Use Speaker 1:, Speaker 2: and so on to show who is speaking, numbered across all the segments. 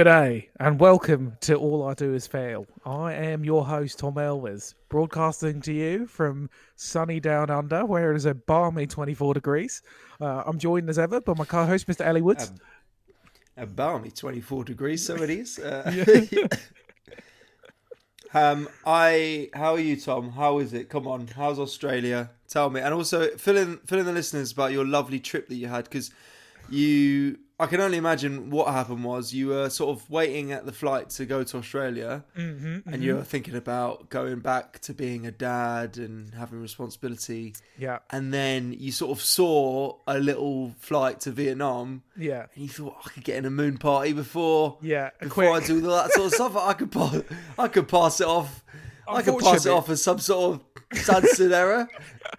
Speaker 1: G'day and welcome to All I Do Is Fail. I am your host, Tom Elvis, broadcasting to you from sunny down under where it is a balmy 24 degrees. Uh, I'm joined as ever by my co host, Mr. Ali Woods.
Speaker 2: A balmy 24 degrees, so it is. Uh, um, I, how are you, Tom? How is it? Come on, how's Australia? Tell me, and also fill in fill in the listeners about your lovely trip that you had because you I can only imagine what happened was you were sort of waiting at the flight to go to Australia,
Speaker 1: mm-hmm,
Speaker 2: and you were thinking about going back to being a dad and having responsibility.
Speaker 1: Yeah.
Speaker 2: And then you sort of saw a little flight to Vietnam,
Speaker 1: Yeah.
Speaker 2: and you thought I could get in a moon party before.
Speaker 1: Yeah.
Speaker 2: Before I do all that sort of stuff, I could pass, I could pass it off. I could pass it off as some sort of Sanson error.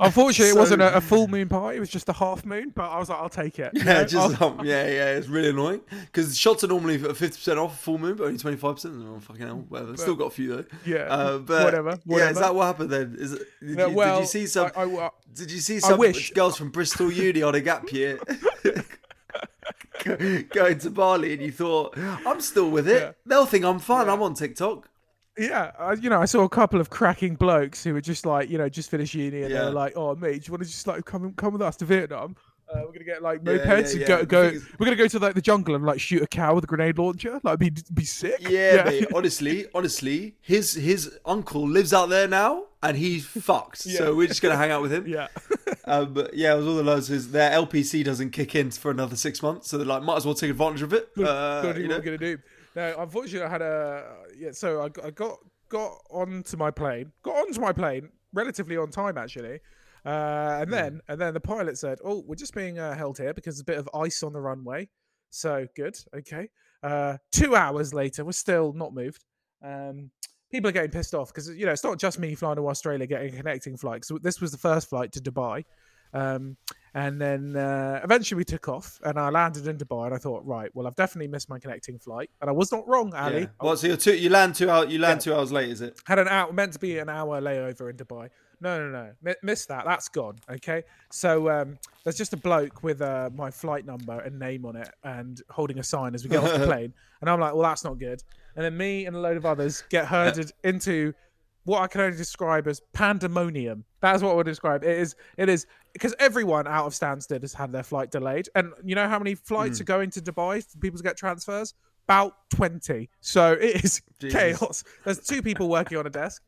Speaker 1: Unfortunately, it wasn't a, a full moon party, it was just a half moon, but I was like, I'll take it.
Speaker 2: Yeah, just um, yeah, yeah. It's really annoying because shots are normally fifty percent off a full moon, but only twenty five percent. Oh fucking hell, whatever. Still got a few though.
Speaker 1: Yeah,
Speaker 2: uh, but
Speaker 1: whatever,
Speaker 2: Yeah, is that what happened then? Is it? Did,
Speaker 1: No,
Speaker 2: you,
Speaker 1: well,
Speaker 2: did you see some?
Speaker 1: I, I,
Speaker 2: did you see some
Speaker 1: wish-
Speaker 2: girls from Bristol Uni on a gap year? Going to Bali, and you thought, I'm still with it.
Speaker 1: Yeah.
Speaker 2: They'll think I'm fun. I'm on TikTok.
Speaker 1: Yeah, I, you know, I saw a couple of cracking blokes who were just like, you know, just finished uni, and they
Speaker 2: Yeah.
Speaker 1: were like, "Oh, mate, do you want to just like come come with us to Vietnam? Uh, we're gonna get like
Speaker 2: Yeah,
Speaker 1: mopeds
Speaker 2: yeah,
Speaker 1: and go go. We're gonna go to like the jungle and like shoot a cow with a grenade launcher. Like, be be sick.
Speaker 2: Yeah, mate. Honestly, honestly, his his uncle lives out there now, and he's fucked.
Speaker 1: Yeah.
Speaker 2: So we're just gonna hang out with him.
Speaker 1: yeah,
Speaker 2: Um, but yeah, it was all the loads. Is their LPC doesn't kick in for another six months, so they're like, might as well take advantage of it. Uh,
Speaker 1: Gotta
Speaker 2: you
Speaker 1: what
Speaker 2: know?
Speaker 1: we're gonna do. No, unfortunately, I had a yeah. So I, got- I got got onto my plane, got onto my plane relatively on time actually, uh, and then and then the pilot said, "Oh, we're just being uh, held here because there's a bit of ice on the runway." So good, okay. Uh, two hours later, we're still not moved. Um, people are getting pissed off because you know it's not just me flying to Australia getting a connecting flight. So this was the first flight to Dubai. Um, and then uh, eventually we took off, and I landed in Dubai. And I thought, right, well, I've definitely missed my connecting flight, and I was not wrong, Ali.
Speaker 2: Yeah. Well, so you're two, you land two hours. You land two hours late, is it?
Speaker 1: Had an hour meant to be an hour layover in Dubai. No, no, no, Mi- missed that. That's gone. Okay, so um, there's just a bloke with uh, my flight number and name on it, and holding a sign as we get off the plane. And I'm like, well, that's not good. And then me and a load of others get herded into what I can only describe as pandemonium. That is what I would describe. It is. It is because everyone out of Stansted has had their flight delayed, and you know how many flights are going to Dubai for people to get transfers? About twenty. So it is
Speaker 2: Jesus.
Speaker 1: chaos. There's two people working on a desk.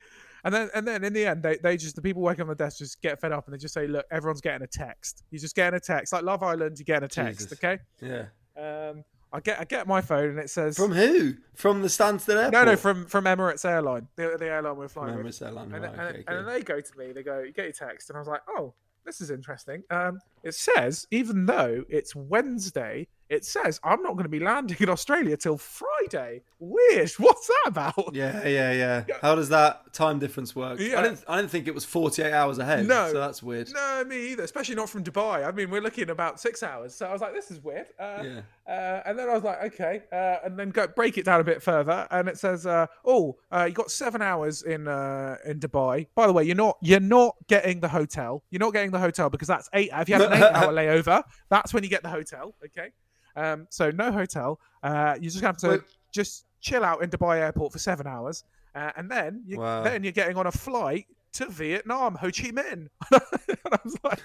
Speaker 1: And then, and then in the end, they, they just the people working on the desk just get fed up and they just say, "Look, everyone's getting a text. You're just getting a text, like Love Island. You're getting a text,
Speaker 2: Jesus.
Speaker 1: okay?"
Speaker 2: Yeah.
Speaker 1: Um, I get I get my phone and it says,
Speaker 2: From who? From the Stansted Airport.
Speaker 1: "No, no, from from Emirates Airline, the, the airline we're flying with."
Speaker 2: Emirates Airline.
Speaker 1: And,
Speaker 2: Right,
Speaker 1: then-
Speaker 2: okay,
Speaker 1: and, and then they go to me, they go, "You get your text," and I was like, "Oh, this is interesting." Um, it says even though it's Wednesday, it says I'm not going to be landing in Australia till Friday. Weird. What's that about?
Speaker 2: Yeah, yeah, yeah. How does that time difference work?
Speaker 1: Yeah.
Speaker 2: I didn't. I didn't think it was 48 hours ahead.
Speaker 1: No.
Speaker 2: So that's weird.
Speaker 1: No, me either. Especially not from Dubai. I mean, we're looking about six hours. So I was like, this is weird. Uh,
Speaker 2: Yeah.
Speaker 1: uh, and then I was like, okay. Uh, and then go break it down a bit further, and it says, uh, oh, uh, you got seven hours in uh, in Dubai. By the way, you're not you're not getting the hotel. You're not getting the hotel because that's eight. If you have an eight hour layover, that's when you get the hotel. Okay. Um, so no hotel. Uh, you just have to
Speaker 2: Wait.
Speaker 1: just chill out in Dubai airport for seven hours, uh, and then you,
Speaker 2: Wow.
Speaker 1: then you're getting on a flight to Vietnam, Ho Chi Minh. and I was like,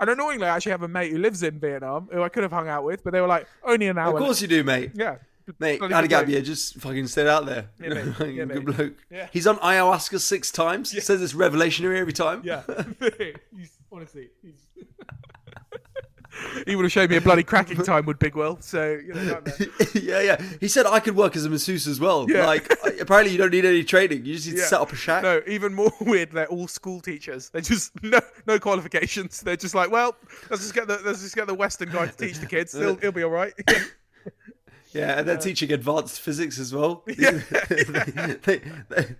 Speaker 1: and annoyingly, I actually have a mate who lives in Vietnam who I could have hung out with, but they were like, only an hour.
Speaker 2: Of course you do, mate.
Speaker 1: Yeah.
Speaker 2: Mate, had a gap year, just fucking stayed out there.
Speaker 1: Yeah, mate. Yeah,
Speaker 2: Good
Speaker 1: mate.
Speaker 2: bloke.
Speaker 1: Yeah.
Speaker 2: He's on ayahuasca six times. Says it's revolutionary every time.
Speaker 1: Yeah. he's, honestly, he's. He would have showed me a bloody cracking time with Big Will. So, you know,
Speaker 2: yeah, yeah. He said I could work as a masseuse as well.
Speaker 1: Yeah.
Speaker 2: Like, apparently you don't need any training. You just need
Speaker 1: Yeah.
Speaker 2: to set up a shack.
Speaker 1: No, even more weird. They're all school teachers. They just no no qualifications. They're just like, well, let's just get the let's just get the Western guy to teach the kids. He'll, he'll be all right.
Speaker 2: Yeah, and they're teaching advanced physics as well.
Speaker 1: Yeah.
Speaker 2: they, they,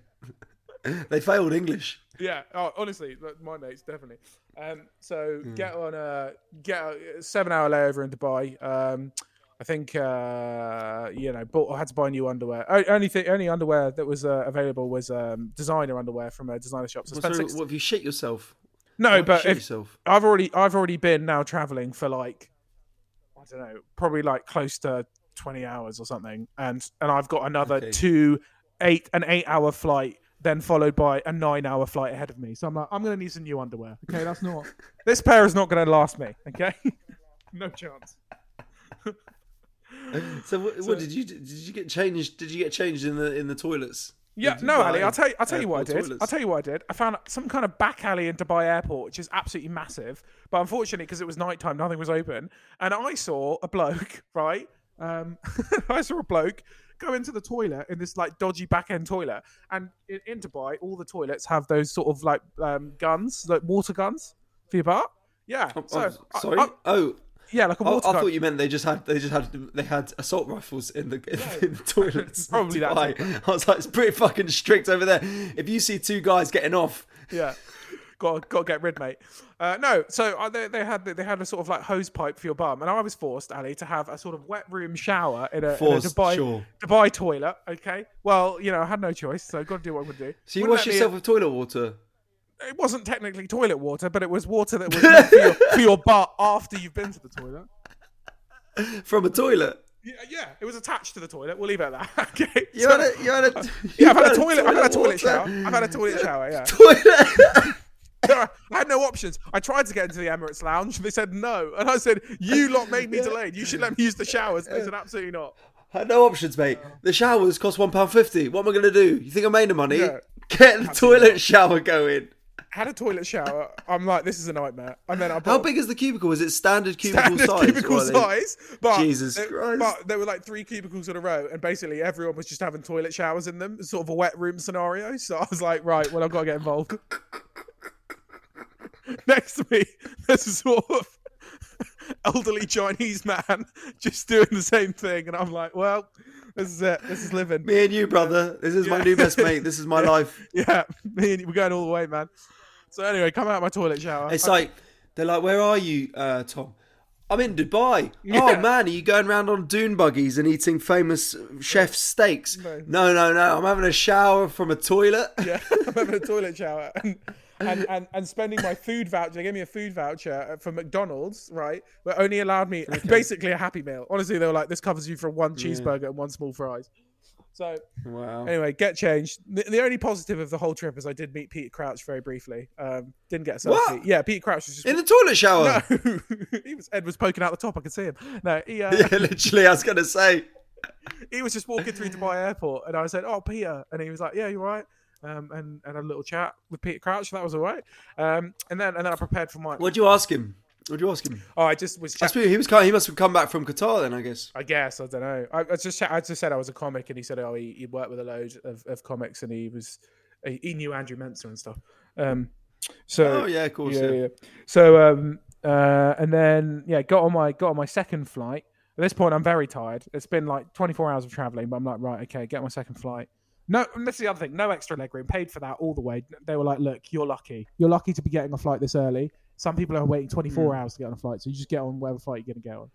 Speaker 2: they failed English.
Speaker 1: Yeah, oh, honestly, my mates definitely. Um, so
Speaker 2: Hmm.
Speaker 1: get on a get a seven hour layover in Dubai. Um, I think uh, you know, bought, I had to buy new underwear. O- Only thing, only underwear that was uh, available was um, designer underwear from a designer shop. So I
Speaker 2: So,
Speaker 1: spent
Speaker 2: what, have you shit yourself?
Speaker 1: no, but
Speaker 2: shit
Speaker 1: if,
Speaker 2: yourself?
Speaker 1: I've already I've already been now traveling for like I don't know, probably like close to twenty hours or something, and and I've got another
Speaker 2: Okay.
Speaker 1: two eight an eight hour flight, then followed by a nine hour flight ahead of me. So I'm like, I'm gonna need some new underwear. Okay, that's not this pair is not gonna last me. Okay, no chance.
Speaker 2: So what, what did you did you get changed? Did you get changed in the in the toilets?
Speaker 1: Yeah, no, Ali. I'll tell you. I'll tell you what I did.
Speaker 2: toilets?
Speaker 1: I'll tell you what I did. I found some kind of back alley in Dubai Airport, which is absolutely massive. But unfortunately, because it was nighttime, nothing was open, and I saw a bloke. Right, um, I saw a bloke go into the toilet in this like dodgy back end toilet, and in, in Dubai, all the toilets have those sort of like um, guns, like water guns for your butt. Yeah.
Speaker 2: Oh,
Speaker 1: So
Speaker 2: oh, sorry.
Speaker 1: I-
Speaker 2: oh,
Speaker 1: yeah, like a
Speaker 2: I, I
Speaker 1: water gun.
Speaker 2: I thought you meant they just had they just had they had assault rifles in the in, the toilets.
Speaker 1: Probably that
Speaker 2: I was like, it's pretty fucking strict over there. If you see two guys getting off,
Speaker 1: yeah. Got got to get rid, mate. Uh, no, so uh, they, they had they had a sort of like hose pipe for your bum, and I was forced, Ali, to have a sort of wet room shower in a, in a Dubai
Speaker 2: sure.
Speaker 1: Dubai toilet. Okay, well, you know, I had no choice, so I've got to do what I'm gonna do.
Speaker 2: so you
Speaker 1: Wouldn't
Speaker 2: wash yourself with toilet water.
Speaker 1: It wasn't technically toilet water, but it was water that was for, your, for your butt after you've been to the toilet.
Speaker 2: From a toilet.
Speaker 1: Yeah, yeah, it was attached to the toilet. We'll leave it at that. Okay.
Speaker 2: You
Speaker 1: so-
Speaker 2: had a you had a
Speaker 1: yeah, I've had a toilet. I've had a
Speaker 2: water.
Speaker 1: toilet shower. I've had a toilet shower. Yeah.
Speaker 2: Toilet.
Speaker 1: I had no options. I tried to get into the Emirates Lounge. They said no, and I said, "You lot made me delayed. You should let me use the showers." They said, "Absolutely not."
Speaker 2: I had no options, mate. The showers cost one pound fifty. What am I gonna do? You think I made the money?
Speaker 1: Yeah.
Speaker 2: Get the toilet shower going.
Speaker 1: Had a toilet shower. I'm like, this is a nightmare. And then I
Speaker 2: How big is the cubicle? Is it standard cubicle
Speaker 1: standard
Speaker 2: size?
Speaker 1: cubicle size, but
Speaker 2: Jesus
Speaker 1: there,
Speaker 2: Christ.
Speaker 1: but there were like three cubicles in a row, and basically everyone was just having toilet showers in them, sort of a wet room scenario. So I was like, right, well, I've got to get involved. Next to me, there's a sort of elderly Chinese man just doing the same thing, and I'm like, well, this is it. This is living.
Speaker 2: Me and you, brother. This is my new best mate. This is my life.
Speaker 1: Yeah, me and you- we're going all the way, man. So anyway, come out of my toilet shower.
Speaker 2: It's like they're like, "Where are you, uh, Tom?" I'm in Dubai.
Speaker 1: Yeah.
Speaker 2: Oh man, are you going around on dune buggies and eating famous chef steaks?
Speaker 1: No.
Speaker 2: No, no, no. I'm having a shower from a toilet.
Speaker 1: Yeah, I'm having a toilet shower and, and, and, and spending my food voucher. They gave me a food voucher for McDonald's, right? But only allowed me basically a Happy Meal. Honestly, they were like, this covers you for one cheeseburger and one small fries. So
Speaker 2: Wow.
Speaker 1: anyway, get changed. The, the only positive of the whole trip is I did meet Peter Crouch very briefly. Um, didn't get a selfie.
Speaker 2: What?
Speaker 1: Yeah, Peter Crouch was just.
Speaker 2: In the toilet shower.
Speaker 1: no, he was Ed was poking out the top. I could see him. No, he uh,
Speaker 2: Yeah, literally. I was gonna say.
Speaker 1: he was just walking through Dubai Airport, and I said, "Oh, Peter," and he was like, "Yeah, you're right." Um, and and a little chat with Peter Crouch. That was all right. Um, and then and then I prepared for my.
Speaker 2: What'd you ask him? What'd you ask him?
Speaker 1: Oh, I just was. Chat-
Speaker 2: he was. He must have come back from Qatar then. I guess.
Speaker 1: I guess I don't know. I, I just I just said I was a comic, and he said, "Oh, he, he worked with a load of, of comics, and he was he, he knew Andrew Menzer and stuff." Um, so
Speaker 2: Oh yeah, of course.
Speaker 1: yeah,
Speaker 2: Yeah.
Speaker 1: yeah. So um, uh, and then yeah, got on my got on my second flight. At this point, I'm very tired. It's been like 24 hours of traveling, but I'm like, right, okay, get my second flight. No, and that's the other thing. No extra leg room. Paid for that all the way. They were like, look, you're lucky. You're lucky to be getting a flight this early. Some people are waiting 24
Speaker 2: Hmm.
Speaker 1: hours to get on a flight, so you just get on whatever flight you're going to get on.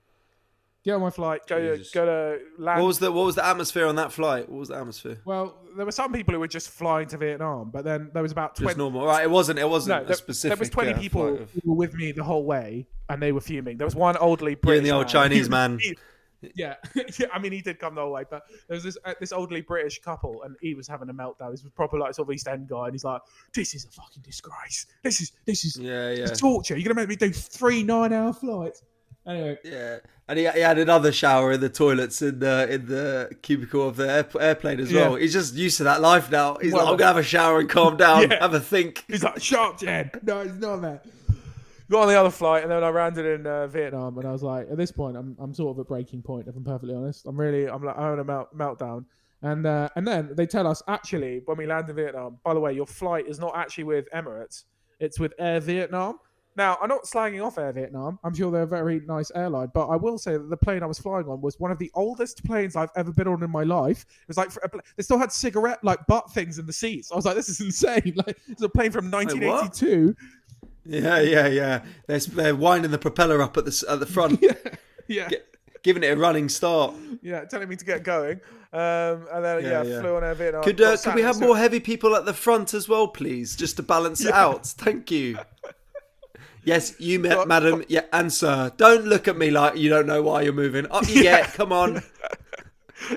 Speaker 1: Get on my flight. Go to, go to land.
Speaker 2: What was the What was the atmosphere on that flight? What was the atmosphere?
Speaker 1: well, there were some people who were just flying to Vietnam, but then there was about 20,
Speaker 2: Just normal. Right. It wasn't. It wasn't
Speaker 1: no,
Speaker 2: a
Speaker 1: there,
Speaker 2: specific.
Speaker 1: there was 20
Speaker 2: uh,
Speaker 1: people
Speaker 2: of-
Speaker 1: who were with me the whole way, and they were fuming. There was one elderly
Speaker 2: You and the old
Speaker 1: man.
Speaker 2: Chinese man.
Speaker 1: he- yeah, yeah. I mean, he did come the whole way, but there was this uh, this elderly British couple, and he was having a meltdown. This was proper like sort of East End guy, and he's like, "This is a fucking disgrace. This is this is
Speaker 2: Yeah, yeah,
Speaker 1: torture. You're gonna make me do three nine hour flights." Anyway,
Speaker 2: yeah. And he, he had another shower in the toilets in the in the cubicle of the air, airplane as
Speaker 1: Yeah.
Speaker 2: well. He's just used to that life now. He's
Speaker 1: Well-
Speaker 2: like, I'm gonna have a shower and calm down,
Speaker 1: Yeah.
Speaker 2: have a think.
Speaker 1: He's like, shut up, Jen. No, he's not that. Got on the other flight, and then I landed in uh, Vietnam, and I was like, at this point, I'm, I'm sort of at breaking point, if I'm perfectly honest. I'm really, I'm like, I'm having a melt, meltdown. And uh, and then they tell us, actually, when we land in Vietnam, by the way, your flight is not actually with Emirates, it's with Air Vietnam. Now, I'm not slanging off Air Vietnam. I'm sure they're a very nice airline, but I will say that the plane I was flying on was one of the oldest planes I've ever been on in my life. It was like for a pla- they still had cigarette like butt things in the seats. I was like, this is insane. Like it's a plane from
Speaker 2: what?
Speaker 1: 1982.
Speaker 2: Yeah, yeah, yeah. They're, they're winding the propeller up at the at the front,
Speaker 1: yeah, yeah,
Speaker 2: giving it a running start.
Speaker 1: yeah, telling me to get going. Um, and then yeah,
Speaker 2: Yeah, yeah.
Speaker 1: flew on Air Vietnam.
Speaker 2: Could uh, could we have more heavy people at the front as well, please, just to balance it out? Thank you. Yes, you,
Speaker 1: Got-
Speaker 2: madam. Yeah, and sir. Don't look at me like you don't know why you're moving. Up you
Speaker 1: Yeah.
Speaker 2: get. Come on.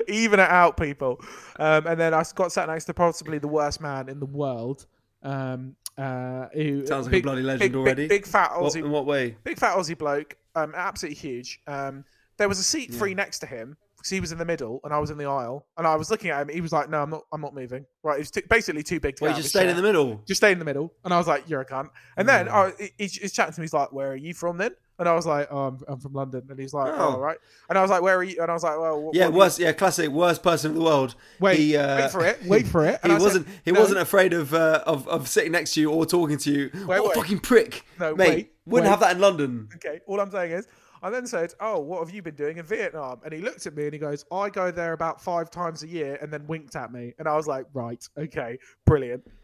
Speaker 1: even it out, people. Um, and then I got sat next to possibly the worst man in the world. Um, uh, who
Speaker 2: Sounds like a bloody legend
Speaker 1: big, big-
Speaker 2: already.
Speaker 1: Big, fat
Speaker 2: What,
Speaker 1: Aussie,
Speaker 2: in what way?
Speaker 1: big fat Aussie bloke. Um, absolutely huge. Um, there was a seat free next to him because he was in the middle and I was in the aisle. And I was looking at him. He was like, "No, I'm not. I'm not moving." Right? He was too, basically too big to.
Speaker 2: Well, you just stayed in the middle.
Speaker 1: Just stayed in the middle, and I was like, "You're a cunt." And then
Speaker 2: Mm.
Speaker 1: I, he, he's chatting to me. He's like, "Where are you from then?" And I was like, "Oh, I'm, I'm from London." And he's like, "Oh,
Speaker 2: Oh.
Speaker 1: all right." And I was like, "Where are you?" And I was like, "Well, what,
Speaker 2: Yeah,
Speaker 1: what
Speaker 2: worst. Yeah, classic. Worst person in the world.
Speaker 1: Wait,
Speaker 2: he, uh,
Speaker 1: wait for it. Wait for it. And
Speaker 2: he
Speaker 1: I
Speaker 2: wasn't. he
Speaker 1: "No,
Speaker 2: wasn't afraid of, uh, of of sitting next to you or talking to you.
Speaker 1: Wait,
Speaker 2: what
Speaker 1: wait.
Speaker 2: a fucking prick,
Speaker 1: No,
Speaker 2: mate!
Speaker 1: wait,
Speaker 2: wouldn't
Speaker 1: wait.
Speaker 2: have that in London.
Speaker 1: Okay, all I'm saying is, I then said, "Oh, what have you been doing in Vietnam?" And he looked at me and he goes, "I go there about five times a year," and then winked at me, and I was like, "Right, okay, brilliant."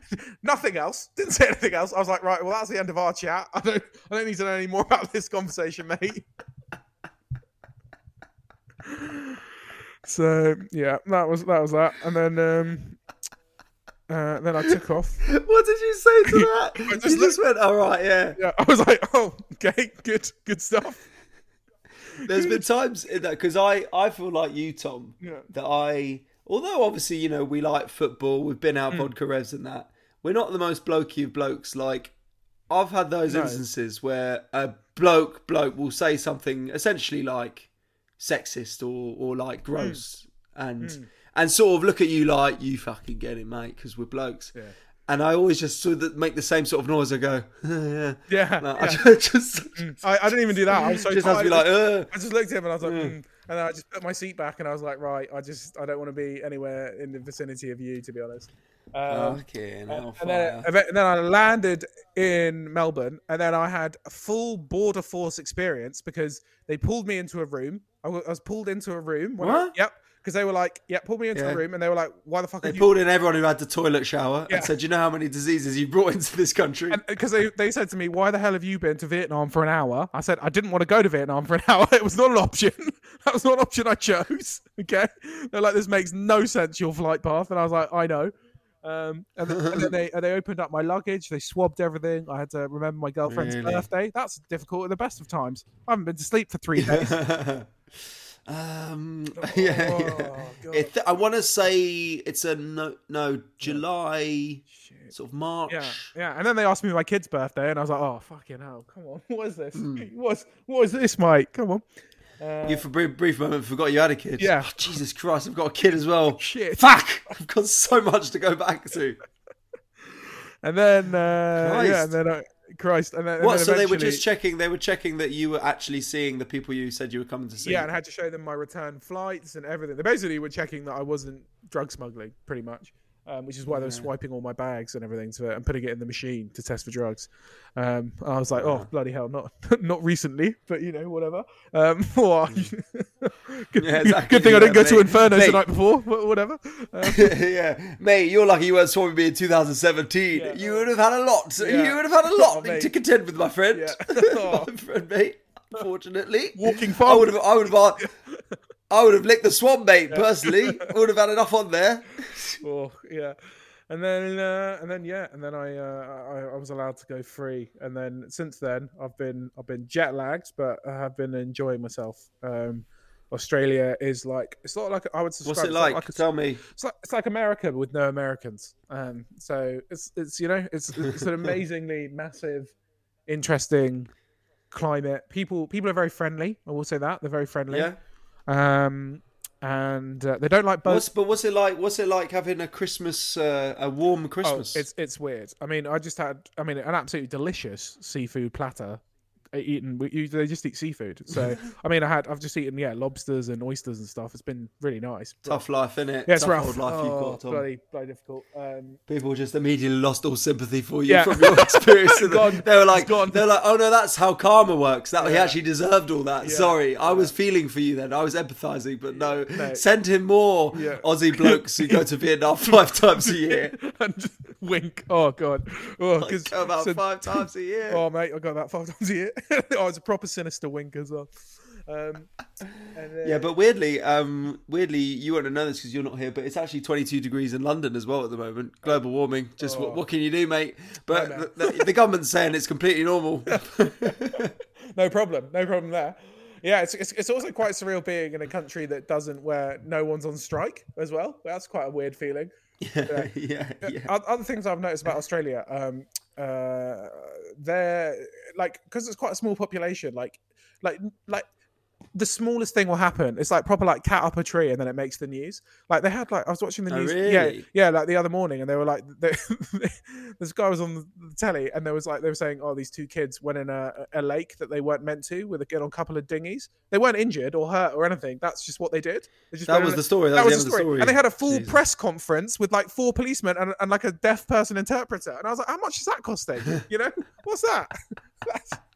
Speaker 1: Nothing else. Didn't say anything else. I was like, "Right, well, that's the end of our chat. I don't, I don't need to know any more about this conversation, mate." so yeah, that was that was that, and then um, uh, then I took off.
Speaker 2: What did you say to that?
Speaker 1: just
Speaker 2: you just went, all right, yeah.
Speaker 1: Yeah, I was like, "Oh, okay, good, good stuff."
Speaker 2: There's been times in that because I I feel like you, Tom,
Speaker 1: Yeah.
Speaker 2: that I although obviously you know we like football, we've been out vodka revs and that. We're not the most blokey of blokes. Like I've had those
Speaker 1: No.
Speaker 2: instances where a bloke bloke will say something essentially like sexist or or like gross and and sort of look at you like you fucking get it, mate, because we're blokes.
Speaker 1: Yeah.
Speaker 2: And I always just sort of make the same sort of noise. I go, yeah.
Speaker 1: Yeah, yeah.
Speaker 2: I just, just,
Speaker 1: I, I didn't even do that. I was so
Speaker 2: just has to be
Speaker 1: tired.
Speaker 2: like, uh.
Speaker 1: I just looked at him and I was like, mm. And then I just put my seat back and I was like, right, I just I don't want to be anywhere in the vicinity of you, to be honest. Um,
Speaker 2: Okay, now
Speaker 1: and then, and then I landed in Melbourne, and then I had a full border force experience because they pulled me into a room. I was pulled into a room. when I-
Speaker 2: What?
Speaker 1: yep. Because they were like, "Yeah, pull me into
Speaker 2: Yeah.
Speaker 1: a room," and they were like, "Why the fuck
Speaker 2: They
Speaker 1: are you?"
Speaker 2: pulled in everyone who had the toilet shower
Speaker 1: Yeah.
Speaker 2: and said, "You know how many diseases you brought into this country?"
Speaker 1: Because they, they said to me, "Why the hell have you been to Vietnam for an hour?" I said, "I didn't want to go to Vietnam for an hour. It was not an option. that was not an option I chose." Okay, they're like, "This makes no sense. Your flight path," and I was like, "I know." Um, and, then, and then they and they opened up my luggage. They swabbed everything. I had to remember my girlfriend's
Speaker 2: Really?
Speaker 1: birthday. That's difficult at the best of times. I haven't been to sleep for three days.
Speaker 2: Um, yeah, yeah.
Speaker 1: Oh, God.
Speaker 2: It, I want to say it's a no, no July, sort of March.
Speaker 1: Yeah, yeah. And then they asked me my kid's birthday, and I was like, "Oh, fucking hell! Come on, what is this? What's what is this, mate? Come on."
Speaker 2: You for a brief, brief moment forgot you had a kid.
Speaker 1: Yeah.
Speaker 2: Oh, Jesus Christ, I've got a kid as well.
Speaker 1: Shit.
Speaker 2: Fuck! I've got so much to go back to.
Speaker 1: And then, uh, yeah, and then I, Christ, and then, and
Speaker 2: What?
Speaker 1: then
Speaker 2: So they were just checking. They were checking that you were actually seeing the people you said you were coming to see.
Speaker 1: yeah, and I had to show them my return flights and everything. They basically were checking that I wasn't drug smuggling, pretty much, um, which is why they were swiping all my bags and everything to, and putting it in the machine to test for drugs. Um, I was like, oh bloody hell, not not recently, but you know, whatever. Um, or- good,
Speaker 2: Yeah, exactly,
Speaker 1: good thing I didn't
Speaker 2: yeah,
Speaker 1: go to. Inferno
Speaker 2: Mate.
Speaker 1: the night before, wh- whatever. Um,
Speaker 2: yeah, mate, you're lucky you weren't swapping me in 2017.
Speaker 1: Yeah.
Speaker 2: You would have had a lot.
Speaker 1: Yeah.
Speaker 2: You would have had a lot
Speaker 1: Oh,
Speaker 2: to contend with, my friend.
Speaker 1: Yeah. Oh.
Speaker 2: my friend, mate. Unfortunately,
Speaker 1: Walking
Speaker 2: far.
Speaker 1: I
Speaker 2: would have. I would have. I would have licked the swan, mate. Personally, I would have had enough on there.
Speaker 1: Oh yeah, and then uh, and then yeah, and then I, uh, I I was allowed to go free, and then since then I've been I've been jet lagged, but I have been enjoying myself. Um, Australia is like it's not like I would describe.
Speaker 2: What's it
Speaker 1: not
Speaker 2: like?
Speaker 1: a-
Speaker 2: Tell me.
Speaker 1: it's like it's like America with no Americans. Um, so it's it's you know it's it's an amazingly massive, interesting climate. People people are very friendly. I will say that they're very friendly.
Speaker 2: Yeah.
Speaker 1: Um, and uh, they don't like boats.
Speaker 2: What's, but what's it like? What's it like having a Christmas, uh, a warm
Speaker 1: Oh,
Speaker 2: Christmas?
Speaker 1: it's it's weird. I mean, I just had, I mean, an absolutely delicious seafood platter. Eaten, they just eat seafood. So, I mean, I had, I've just eaten, yeah, lobsters and oysters and stuff. It's been really nice. But-
Speaker 2: tough life, innit?
Speaker 1: yeah, it's
Speaker 2: tough
Speaker 1: rough.
Speaker 2: old life
Speaker 1: oh,
Speaker 2: you've got, Tom.
Speaker 1: bloody, bloody difficult. Um,
Speaker 2: People just immediately lost all sympathy for you
Speaker 1: Yeah.
Speaker 2: from your experience. of
Speaker 1: Gone.
Speaker 2: they were like,
Speaker 1: gone.
Speaker 2: they're like, oh no, that's how karma works. That he actually deserved all that.
Speaker 1: Yeah.
Speaker 2: Sorry, I was feeling for you then. I was empathizing, but no,
Speaker 1: No.
Speaker 2: send him more
Speaker 1: Yeah.
Speaker 2: Aussie blokes who go to Vietnam five times a year.
Speaker 1: and just wink. Oh god. Oh,
Speaker 2: Like,
Speaker 1: 'cause-
Speaker 2: go about
Speaker 1: so-
Speaker 2: five times a year.
Speaker 1: Oh mate, I got that five times a year. oh, it's a proper sinister wink as well. Um, and then,
Speaker 2: Yeah, but weirdly, um, weirdly, you won't know this because you're not here, but it's actually 22 degrees in London as well at the moment. Global warming. Just
Speaker 1: Oh.
Speaker 2: what, what can you do, mate? But the, the, government's saying it's completely normal.
Speaker 1: no problem, no problem there. Yeah, it's, it's it's also quite surreal being in a country that doesn't where no one's on strike as well. That's quite a weird feeling.
Speaker 2: Yeah, yeah, yeah.
Speaker 1: Other things I've noticed about Australia, um, uh, they're like because it's quite a small population. Like, like, like the smallest thing will happen. It's like proper like cat up a tree and then it makes the news. Like they had like I was watching the
Speaker 2: Oh,
Speaker 1: news, yeah,
Speaker 2: really?
Speaker 1: yeah, like the other morning, and they were like, they, this guy was on the telly and there was like they were saying, oh, these two kids went in a, a lake that they weren't meant to with a on couple of dinghies. They weren't injured or hurt or anything. That's just what they did. They
Speaker 2: That was the story. That,
Speaker 1: that
Speaker 2: was, the
Speaker 1: the story.
Speaker 2: of the story.
Speaker 1: And they had a full
Speaker 2: Jesus.
Speaker 1: press conference with like four policemen and, and like a deaf person interpreter. And I was like, how much is that costing? You know, what's that?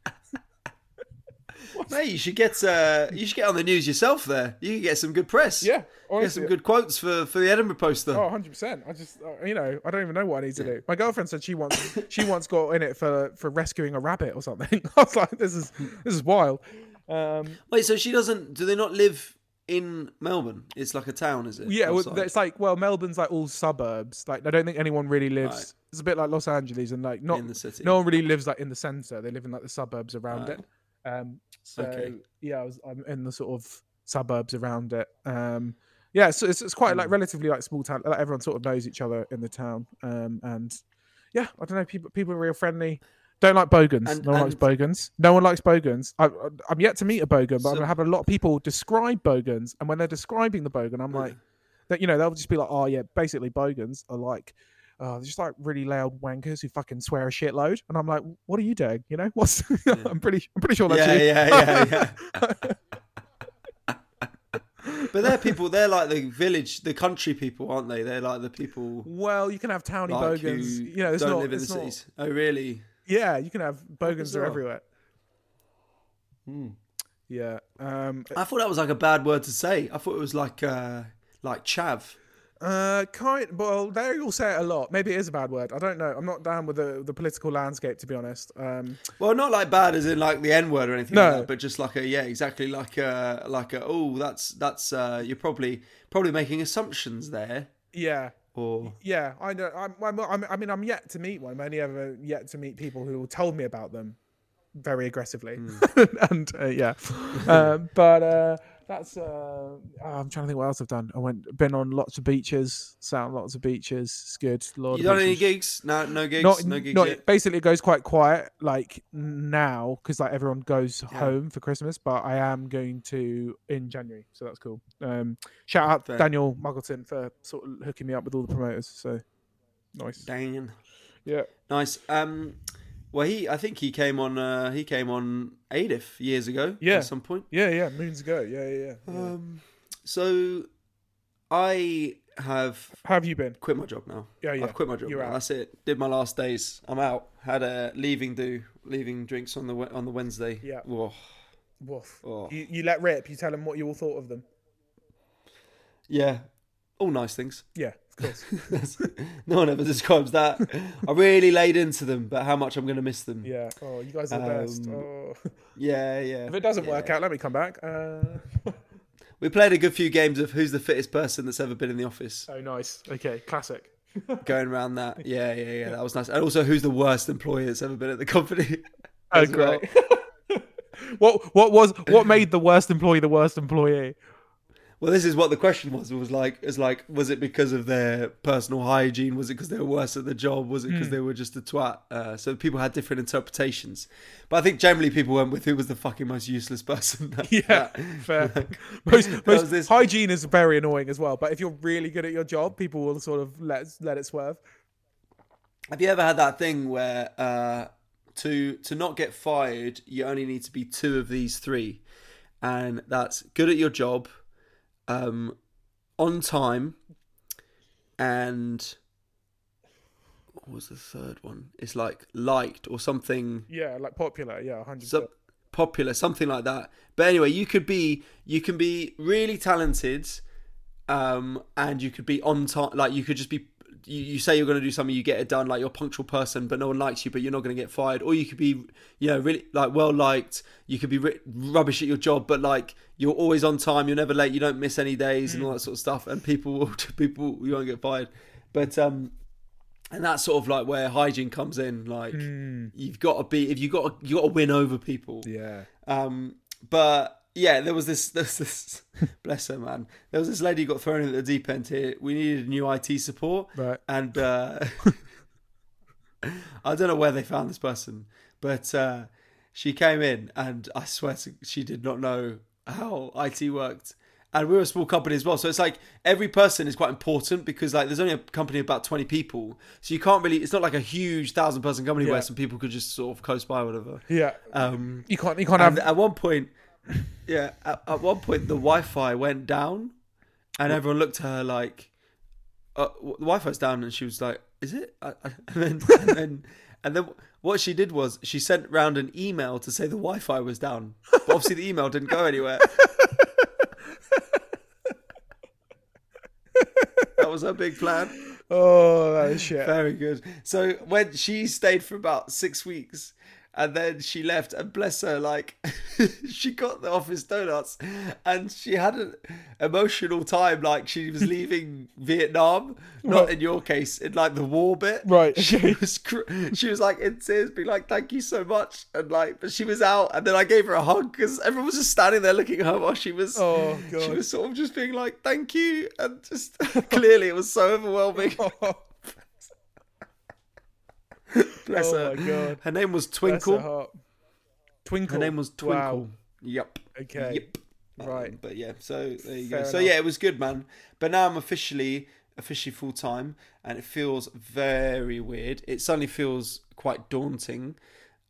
Speaker 2: Mate, you should get uh, you should get on the news yourself. There, you can get some good press.
Speaker 1: yeah,
Speaker 2: get some good quotes for for the Edinburgh Poster.
Speaker 1: Oh, 100%. I just, uh, you know, I don't even know what I need to do. My girlfriend said she once, she once got in it for for rescuing a rabbit or something. I was like, this is this is wild. Um,
Speaker 2: Wait, so she doesn't? Do they not live in Melbourne? It's like a town, is it?
Speaker 1: yeah,
Speaker 2: Outside?
Speaker 1: it's like, well, Melbourne's like all suburbs. Like, I don't think anyone really lives.
Speaker 2: Right.
Speaker 1: It's a bit like Los Angeles and like not
Speaker 2: in the city.
Speaker 1: no one really lives like in the center. They live in like the suburbs around
Speaker 2: Right.
Speaker 1: it. Um, so
Speaker 2: Okay.
Speaker 1: yeah, I was, I'm in the sort of suburbs around it. Um, yeah, so it's, it's quite like
Speaker 2: Hmm.
Speaker 1: relatively like small town. Like everyone sort of knows each other in the town. Um, and yeah, I don't know. People people are real friendly. Don't like bogans.
Speaker 2: And-
Speaker 1: no one likes bogans. No one likes bogans. I, I'm yet to meet a bogan, but
Speaker 2: So-
Speaker 1: I'm gonna have a lot of people describe bogans. And when they're describing the bogan, I'm like, that you know, they'll just be like, oh yeah, basically bogans are like. Uh, they're just like really loud wankers who fucking swear a shitload, and I'm like, "What are you doing? You know, what's?" I'm pretty, I'm pretty sure that's
Speaker 2: yeah,
Speaker 1: you.
Speaker 2: yeah, yeah, yeah. but they're people. They're like the village, the country people, aren't they? They're like the people
Speaker 1: Well, you can have towny
Speaker 2: like
Speaker 1: bogans. You know, it's
Speaker 2: don't
Speaker 1: not.
Speaker 2: live in the
Speaker 1: not-
Speaker 2: cities. Oh, really?
Speaker 1: Yeah, you can have bogans are everywhere.
Speaker 2: Hmm.
Speaker 1: Yeah. Um.
Speaker 2: I thought that was like a bad word to say. I thought it was like uh, like chav.
Speaker 1: Uh. Kind. Well, they all say it a lot. Maybe it is a bad word. I don't know. I'm not down with the the political landscape to be honest. Um.
Speaker 2: Well, not like bad as in like the N word or anything
Speaker 1: No.
Speaker 2: like that, but just like a yeah, exactly like a like a oh, that's that's uh, you're probably probably making assumptions there,
Speaker 1: Yeah.
Speaker 2: or
Speaker 1: Yeah. I know. I'm, I'm, I'm. I mean, I'm yet to meet one. I'm only ever yet to meet people who told me about them very aggressively.
Speaker 2: Hmm.
Speaker 1: and uh, yeah. um, but uh, that's. Uh, oh, I'm trying to think what else I've done. I went, been on lots of beaches, sat on lots of beaches. It's good. Lord
Speaker 2: you done any gigs? No, no gigs.
Speaker 1: Not,
Speaker 2: no gigs
Speaker 1: not
Speaker 2: yet.
Speaker 1: basically it goes quite quiet like now because like everyone goes home for Christmas. But I am going to in January, so that's cool. Um, shout out
Speaker 2: Fair.
Speaker 1: Daniel Muggleton for sort of hooking me up with all the promoters. So nice.
Speaker 2: Daniel.
Speaker 1: Yeah.
Speaker 2: Nice. Um, well, he I think he came on uh, he came on AIDIF years ago.
Speaker 1: Yeah.
Speaker 2: At some point.
Speaker 1: Yeah, yeah, moons ago. Yeah, yeah, yeah.
Speaker 2: Um, so I have
Speaker 1: How have you been?
Speaker 2: quit my job now.
Speaker 1: Yeah, yeah.
Speaker 2: I've quit my job.
Speaker 1: You're
Speaker 2: now.
Speaker 1: out.
Speaker 2: That's it. Did my last days. I'm out. Had a leaving do leaving drinks on the on the Wednesday.
Speaker 1: Yeah.
Speaker 2: Whoa.
Speaker 1: Woof.
Speaker 2: Oh.
Speaker 1: You, you let rip. You tell them what you all thought of them.
Speaker 2: Yeah. All nice things.
Speaker 1: Yeah, of course.
Speaker 2: That's- no one ever describes that. I really laid into them, but how much I'm going to miss them.
Speaker 1: yeah. Oh, you guys are the best.
Speaker 2: Um,
Speaker 1: Oh.
Speaker 2: Yeah, yeah.
Speaker 1: If it doesn't
Speaker 2: yeah.
Speaker 1: work out, let me come back. Uh...
Speaker 2: We played a good few games of who's the fittest person that's ever been in the office.
Speaker 1: Oh, nice. Okay, classic.
Speaker 2: Going around that. Yeah, yeah, yeah. That was nice. And also, who's the worst employee that's ever been at the company?
Speaker 1: Oh,
Speaker 2: as well.
Speaker 1: great. what what was what made the worst employee the worst employee?
Speaker 2: Well, this is what the question was. It was like, it's like, was it because of their personal hygiene? Was it because they were worse at the job? Was it because they were just a twat? Uh, so people had different interpretations. But I think generally people went with who was the fucking most useless person.
Speaker 1: Yeah,
Speaker 2: That-
Speaker 1: fair. Most, most
Speaker 2: this-
Speaker 1: hygiene is very annoying as well. But if you're really good at your job, people will sort of let let it swerve.
Speaker 2: Have you ever had that thing where uh, to to not get fired, you only need to be two of these three, and that's good at your job, um, on time, and what was the third one? It's like liked or something
Speaker 1: Yeah, like popular. Yeah, hundred
Speaker 2: so, popular, something like that. But anyway, you could be you can be really talented, um, and you could be on time. Like you could just be. You, you say you're going to do something, you get it done. Like you're a punctual person, but no one likes you, but you're not going to get fired. Or you could be, you know, really like well liked. You could be ri- rubbish at your job, but like you're always on time. You're never late. You don't miss any days and all that sort of stuff. And people, will people, you won't get fired. But um, and that's sort of like where hygiene comes in. Like you've got to be if you got to, you got to win over people.
Speaker 1: Yeah.
Speaker 2: Um, but yeah, there was this. There was this. bless her, man. There was this lady who got thrown in at the deep end here. We needed new IT support,
Speaker 1: Right.
Speaker 2: and uh, I don't know where they found this person, but uh, she came in, and I swear to, she did not know how IT worked. And we're a small company as well, so it's like every person is quite important because like there's only a company of about twenty people, so you can't really. It's not like a huge thousand person company
Speaker 1: Yeah.
Speaker 2: where some people could just sort of coast by or whatever.
Speaker 1: Yeah.
Speaker 2: Um,
Speaker 1: You can't. You can't have.
Speaker 2: at one point, yeah, at, at one point the Wi-Fi went down, and everyone looked at her like, uh, "The Wi-Fi's down," and she was like, "Is it?" And then, and then, and then what she did was she sent round an email to say the Wi-Fi was down, but obviously the email didn't go anywhere. that was her big plan.
Speaker 1: Oh, that is shit.
Speaker 2: Very good. So when she stayed for about six weeks, and then she left, and bless her, like she got the office donuts, and she had an emotional time, like she was leaving Vietnam. Not in your case, in like the war bit.
Speaker 1: Right,
Speaker 2: She was cr- she was like in tears, being like, "Thank you so much," and like, but she was out, and then I gave her a hug because everyone was just standing there looking at her while she was.
Speaker 1: Oh, God.
Speaker 2: She was sort of just being like, "Thank you," and just clearly it was so overwhelming. Oh. Bless
Speaker 1: Oh
Speaker 2: her.
Speaker 1: my God.
Speaker 2: Her name was
Speaker 1: Bless her
Speaker 2: Twinkle.
Speaker 1: heart. Twinkle.
Speaker 2: Her name was Twinkle.
Speaker 1: Wow.
Speaker 2: Yep.
Speaker 1: Okay.
Speaker 2: Yep. Um,
Speaker 1: Right.
Speaker 2: but yeah, so there you
Speaker 1: Fair
Speaker 2: go. So yeah, it was good, man. But now I'm officially officially full time, and it feels very weird. It suddenly feels quite daunting.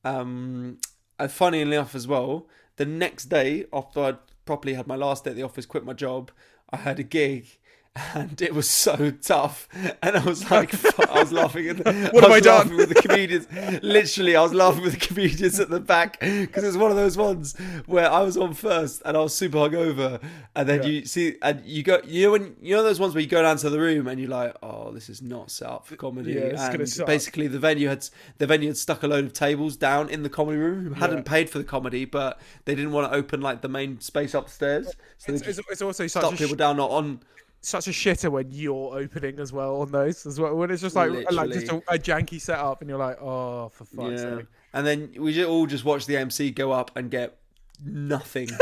Speaker 2: Um, and funny enough, as well, the next day after I'd properly had my last day at the office, quit my job, I had a gig. And it was so tough, and I was like, I was laughing at the,
Speaker 1: What have
Speaker 2: I
Speaker 1: I
Speaker 2: was
Speaker 1: done?
Speaker 2: laughing with the comedians. Literally, I was laughing with the comedians at the back because it was one of those ones where I was on first and I was super hungover, and then
Speaker 1: Yeah.
Speaker 2: you see, and you go, you know, when you know those ones where you go down to the room and you're like, oh, this is not set up for comedy.
Speaker 1: Yeah,
Speaker 2: and basically, the venue had the venue had stuck a load of tables down in the comedy room who hadn't paid for the comedy, but they didn't want to open like the main space upstairs, so
Speaker 1: It's,
Speaker 2: they
Speaker 1: it's,
Speaker 2: just
Speaker 1: it's also such
Speaker 2: people
Speaker 1: sh-
Speaker 2: down not on.
Speaker 1: Such a shitter when you're opening as well on those as well. When it's just like like just a, a janky setup, and you're like, oh, for fuck's
Speaker 2: Yeah.
Speaker 1: sake.
Speaker 2: And then we ju- all just watch the MC go up and get nothing.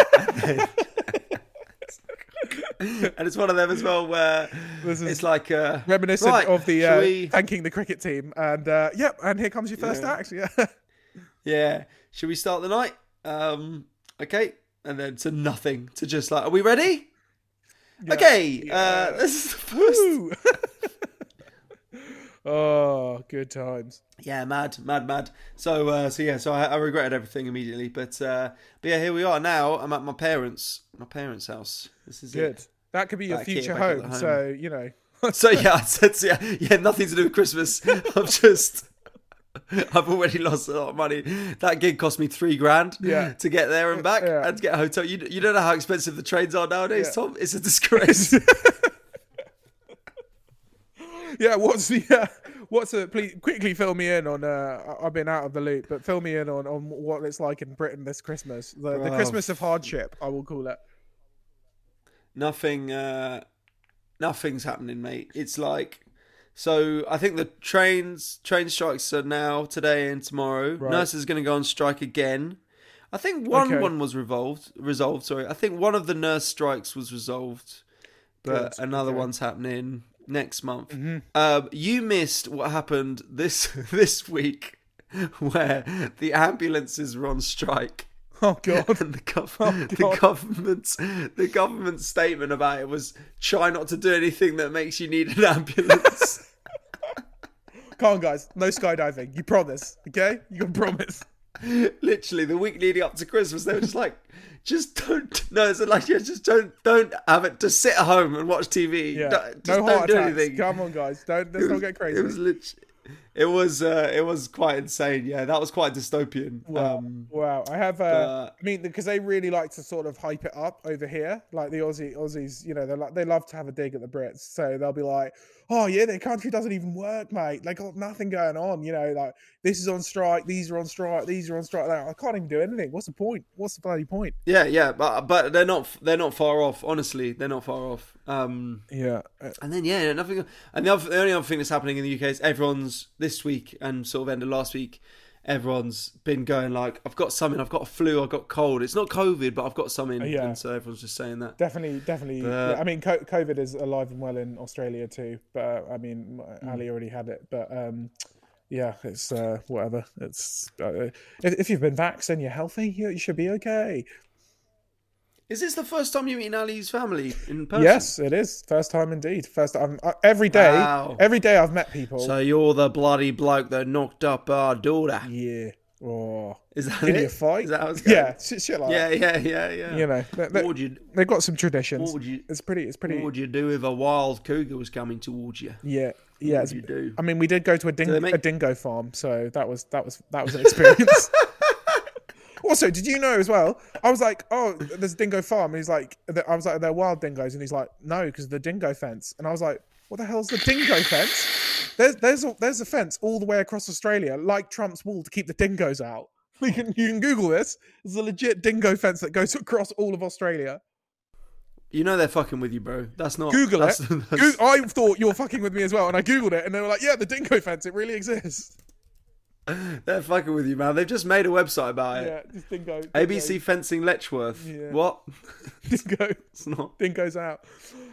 Speaker 2: and it's one of them as well where it's like uh,
Speaker 1: Reminiscent
Speaker 2: right,
Speaker 1: of the uh,
Speaker 2: we-
Speaker 1: thanking the cricket team, and uh, yep, and here comes your first
Speaker 2: Yeah.
Speaker 1: act. Yeah,
Speaker 2: yeah. Should we start the night? Um, okay, and then to nothing to just like, are we ready?
Speaker 1: Yeah.
Speaker 2: Okay,
Speaker 1: Yeah.
Speaker 2: uh, this is the first.
Speaker 1: Oh, good times.
Speaker 2: Yeah, mad, mad, mad. So, uh, so yeah, so I, I regretted everything immediately, but uh, but yeah, here we are now. I'm at my parents, my parents' house. This is
Speaker 1: Good.
Speaker 2: it.
Speaker 1: That could be your
Speaker 2: Back
Speaker 1: future home,
Speaker 2: home.
Speaker 1: So you know,
Speaker 2: So yeah, I said yeah, yeah, nothing to do with Christmas. I'm just, I've already lost a lot of money. That gig cost me three grand
Speaker 1: Yeah.
Speaker 2: to get there and back
Speaker 1: Yeah.
Speaker 2: and to get a hotel. You you don't know how expensive the trains are nowadays,
Speaker 1: Yeah.
Speaker 2: Tom. It's a disgrace.
Speaker 1: yeah. What's the uh, what's the? Please quickly fill me in on. Uh, I've been out of the loop, but fill me in on on what it's like in Britain this Christmas. The, the
Speaker 2: Oh,
Speaker 1: Christmas of hardship, I will call it.
Speaker 2: nothing, uh, nothing's happening, mate. It's like. So I think the trains train strikes are now today and tomorrow.
Speaker 1: Right.
Speaker 2: Nurses are going to go on strike again. I think one
Speaker 1: Okay.
Speaker 2: one was resolved. Resolved. Sorry, I think one of the nurse strikes was resolved, but
Speaker 1: Good,
Speaker 2: another
Speaker 1: okay.
Speaker 2: one's happening next month.
Speaker 1: Mm-hmm.
Speaker 2: Um, you missed what happened this this week, where the ambulances were on strike.
Speaker 1: Oh God.
Speaker 2: And the, gov-
Speaker 1: Oh,
Speaker 2: the
Speaker 1: God.
Speaker 2: government's the government's statement about it was try not to do anything that makes you need an ambulance.
Speaker 1: Come on, guys. No skydiving. You promise, okay? You can promise.
Speaker 2: Literally, the week leading up to Christmas, they were just like, just don't. No, it's like yeah, just don't don't have it. Just sit at home and watch TV.
Speaker 1: Yeah.
Speaker 2: Don't- just
Speaker 1: no
Speaker 2: don't
Speaker 1: heart
Speaker 2: do
Speaker 1: attacks.
Speaker 2: anything.
Speaker 1: Come on, guys. Don't let's
Speaker 2: It
Speaker 1: not
Speaker 2: was-
Speaker 1: get crazy.
Speaker 2: It was lit- It was uh, it was quite insane. Yeah, that was quite dystopian.
Speaker 1: Wow.
Speaker 2: Um,
Speaker 1: wow. I have. Uh,
Speaker 2: but-
Speaker 1: I mean, because they really like to sort of hype it up over here, like the Aussie Aussies. You know, they like they love to have a dig at the Brits, so they'll be like, "Oh yeah, their country doesn't even work, mate. They got nothing going on. You know, like this is on strike, these are on strike, these are on strike. Like, I can't even do anything. What's the point? What's the bloody point?
Speaker 2: yeah, yeah, but but they're not they're not far off. Honestly, they're not far off. Um,
Speaker 1: Yeah. Uh,
Speaker 2: and then yeah, nothing. And the, other, the only other thing that's happening in the UK is everyone's this week and sort of end of last week. everyone's been going like, "I've got something, I've got a flu, I've got cold." It's not COVID, but I've got something,
Speaker 1: Yeah.
Speaker 2: and so everyone's just saying that.
Speaker 1: Definitely, definitely.
Speaker 2: But-
Speaker 1: yeah, I mean, COVID is alive and well in Australia too. But uh, I mean,
Speaker 2: Hmm.
Speaker 1: Ali already had it. But um, yeah, it's uh, whatever. It's uh, if, if you've been vaxxed and you're healthy, you, you should be okay.
Speaker 2: Is this the first time you meet Ali's family in person?
Speaker 1: Yes, it is first time indeed. First time uh, every day.
Speaker 2: Wow.
Speaker 1: Every day I've met people.
Speaker 2: So you're the bloody bloke that knocked up our daughter.
Speaker 1: yeah. Oh,
Speaker 2: Is that
Speaker 1: give
Speaker 2: it?
Speaker 1: a fight.
Speaker 2: Is that how it's going?
Speaker 1: yeah, shit, shit like
Speaker 2: Yeah,
Speaker 1: that.
Speaker 2: yeah, yeah, yeah.
Speaker 1: You know, they,
Speaker 2: what
Speaker 1: they,
Speaker 2: would you
Speaker 1: they've got some traditions.
Speaker 2: what would you
Speaker 1: It's pretty. It's pretty.
Speaker 2: what would you do if a wild cougar was coming towards you?
Speaker 1: Yeah, yeah.
Speaker 2: What would you do?
Speaker 1: I mean, we did go to a, ding-
Speaker 2: make-
Speaker 1: a dingo farm, so that was that was that was an experience. also, did you know as well? I was like, "Oh, there's a dingo farm," and he's like, "I was like, they're wild dingoes," and he's like, "No, because the dingo fence." And I was like, "What the hell's the dingo fence?" There's there's a, there's a fence all the way across Australia, like Trump's wall, to keep the dingoes out. You can you can Google this. There's a legit dingo fence that goes across all of Australia.
Speaker 2: You know they're fucking with you, bro. That's not
Speaker 1: Google
Speaker 2: that's,
Speaker 1: it.
Speaker 2: that's-
Speaker 1: Goo- I thought you were fucking with me as well, and I googled it, and they were like, "Yeah, the dingo fence. It really exists."
Speaker 2: They're fucking with you, man. They've just made a website about it.
Speaker 1: Yeah, just dingo.
Speaker 2: ABC fencing Letchworth.
Speaker 1: Yeah.
Speaker 2: What?
Speaker 1: dingo,
Speaker 2: It's not
Speaker 1: dingoes out.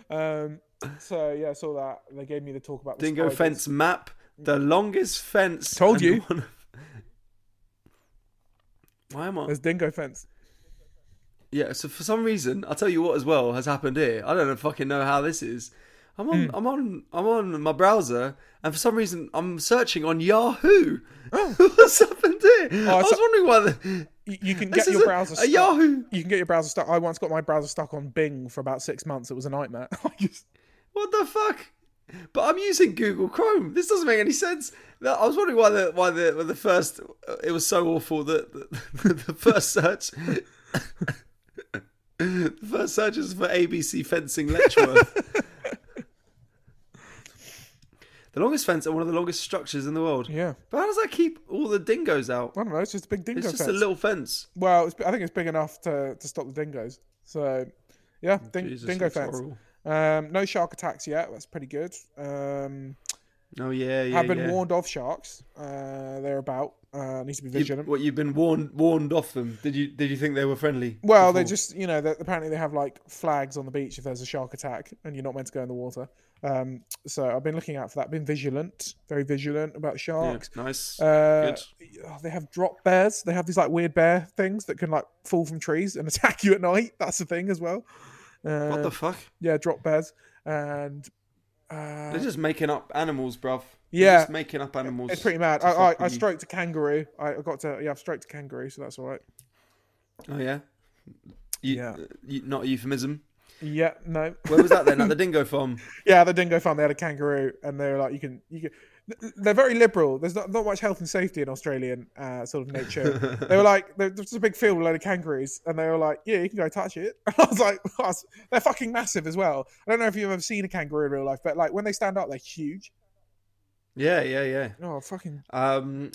Speaker 1: Um, so yeah, I saw that. They gave me the talk about the
Speaker 2: dingo
Speaker 1: spiders.
Speaker 2: fence map. The longest fence.
Speaker 1: Told you.
Speaker 2: one of- Why am I?
Speaker 1: There's dingo fence.
Speaker 2: Yeah. So for some reason, I'll tell you what as well has happened here. I don't fucking know how this is. I'm on.
Speaker 1: Hmm.
Speaker 2: I'm on. I'm on my browser, and for some reason, I'm searching on Yahoo.
Speaker 1: Oh.
Speaker 2: What's happened here? I was
Speaker 1: so-
Speaker 2: wondering why. The,
Speaker 1: You, can get your browser
Speaker 2: a
Speaker 1: stuck.
Speaker 2: Yahoo.
Speaker 1: You can get your browser stuck. I once got my browser stuck on Bing for about six months. It was a nightmare. Just-
Speaker 2: What the fuck? But I'm using Google Chrome. This doesn't make any sense. I was wondering why the why the the first it was so awful that the, the first search the first search is for ABC fencing Letchworth. The longest fence and one of the longest structures in the world.
Speaker 1: yeah,
Speaker 2: But how does that keep all the dingoes out?
Speaker 1: I don't know. It's just a big dingo
Speaker 2: It's just
Speaker 1: fence.
Speaker 2: a little fence.
Speaker 1: Well, it's, I think it's big enough to to stop the dingoes. So yeah, ding,
Speaker 2: Jesus,
Speaker 1: dingo fence. Um, no shark attacks yet. That's pretty good. Um,
Speaker 2: Oh yeah, yeah.
Speaker 1: have been
Speaker 2: yeah.
Speaker 1: warned of sharks. Uh, they're about. Uh, needs to be
Speaker 2: You,
Speaker 1: vigilant.
Speaker 2: what you've been warned warned off them? Did you did you think they were friendly?
Speaker 1: Well, they just, you know, apparently they have like flags on the beach if there's a shark attack and you're not meant to go in the water. Um, so I've been looking out for that. Been vigilant, very vigilant about
Speaker 2: Yeah,
Speaker 1: sharks.
Speaker 2: nice.
Speaker 1: Uh,
Speaker 2: Good.
Speaker 1: oh, they have drop bears. They have these like weird bear things that can like fall from trees and attack you at night. That's a thing as well. Uh,
Speaker 2: what the fuck?
Speaker 1: yeah, drop bears and uh,
Speaker 2: They're just making up animals, bruv. They're
Speaker 1: Yeah.
Speaker 2: just making up animals.
Speaker 1: it's pretty mad. I, I, I stroked a kangaroo. I I got to yeah, I've stroked a kangaroo, so that's all right.
Speaker 2: Oh yeah. You,
Speaker 1: Yeah.
Speaker 2: uh, you, not a euphemism.
Speaker 1: Yeah, no.
Speaker 2: Where was that then? At the dingo farm.
Speaker 1: Yeah, the dingo farm. They had a kangaroo, and they were like, you can, you can. They're very liberal. There's not, not much health and safety in Australian uh, sort of nature. they were like, there's a big field with a load of kangaroos, and they were like, yeah, you can go touch it. And I was like, "Oh, they're fucking massive as well. I don't know if you've ever seen a kangaroo in real life, but like when they stand up, they're huge.
Speaker 2: Yeah, yeah, yeah.
Speaker 1: Oh, fucking.
Speaker 2: Um,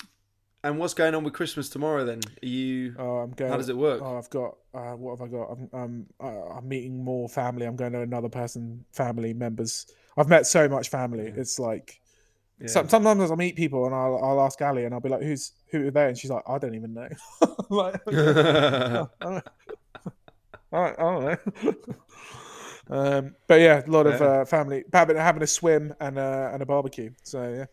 Speaker 2: and what's going on with Christmas tomorrow then? Are you?
Speaker 1: Oh, I'm going.
Speaker 2: How does it work?
Speaker 1: Oh, I've got. Uh, what have I got? I'm. Um, uh, I'm meeting more family. I'm going to another person, family members. I've met so much family. It's like
Speaker 2: Yeah.
Speaker 1: Some, sometimes I meet people and I'll, I'll ask Ali and I'll be like, "Who's who are they?" And she's like, "I don't even know." I'm like, "Oh, I don't, I don't, know. um, but yeah, a lot of uh, family having, having a swim and uh, and a barbecue. So yeah,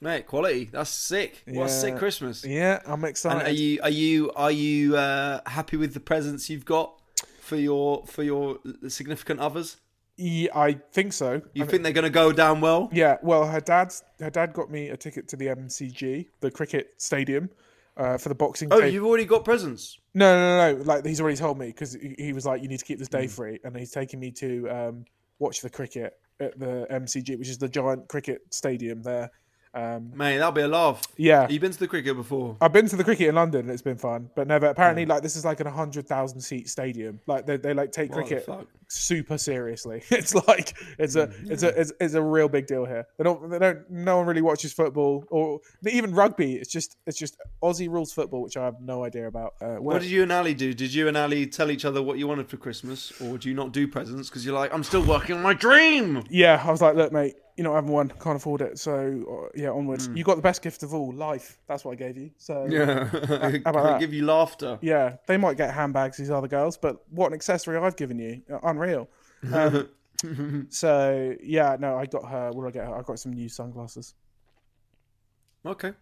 Speaker 2: Mate, quality. That's sick. What a sick Christmas.
Speaker 1: yeah, I'm excited.
Speaker 2: And are you are you are you uh, happy with the presents you've got for your for your significant others?
Speaker 1: Yeah, I think so.
Speaker 2: You
Speaker 1: I
Speaker 2: think they're going to go down well?
Speaker 1: Yeah, well, her dad's her dad got me a ticket to the MCG, the cricket stadium, uh, for the boxing.
Speaker 2: Oh,
Speaker 1: day.
Speaker 2: you've already got presents.
Speaker 1: No, no, no, no. Like he's already told me because he, was like, "You need to keep this day free," and he's taking me to um, watch the cricket at the MCG, which is the giant cricket stadium there. Um,
Speaker 2: Mate, that'll be a laugh.
Speaker 1: yeah,
Speaker 2: Have you been to the cricket before?
Speaker 1: I've been to the cricket in London and it's been fun, but never. Apparently, like this is like an hundred thousand seat stadium. Like they, they like take
Speaker 2: What
Speaker 1: cricket super seriously. It's like it's a
Speaker 2: Hmm,
Speaker 1: it's a it's, it's a real big deal here. They don't they don't no one really watches football or even rugby. It's just it's just Aussie rules football, which I have no idea about. Uh,
Speaker 2: What did you and Ali do? Did you and Ali tell each other what you wanted for Christmas, or do you not do presents because you're like, I'm still working on my dream?
Speaker 1: yeah, I was like, look, mate, you're not having one. Can't afford it. So uh, yeah, onwards. You got the best gift of all, life. That's what I gave you. So
Speaker 2: Yeah,
Speaker 1: about that?
Speaker 2: give you laughter.
Speaker 1: yeah, they might get handbags. These other girls, but what an accessory I've given you. Uh, Unreal. Um, so yeah, no, I got her. What did I get her? I got some new sunglasses.
Speaker 2: Okay,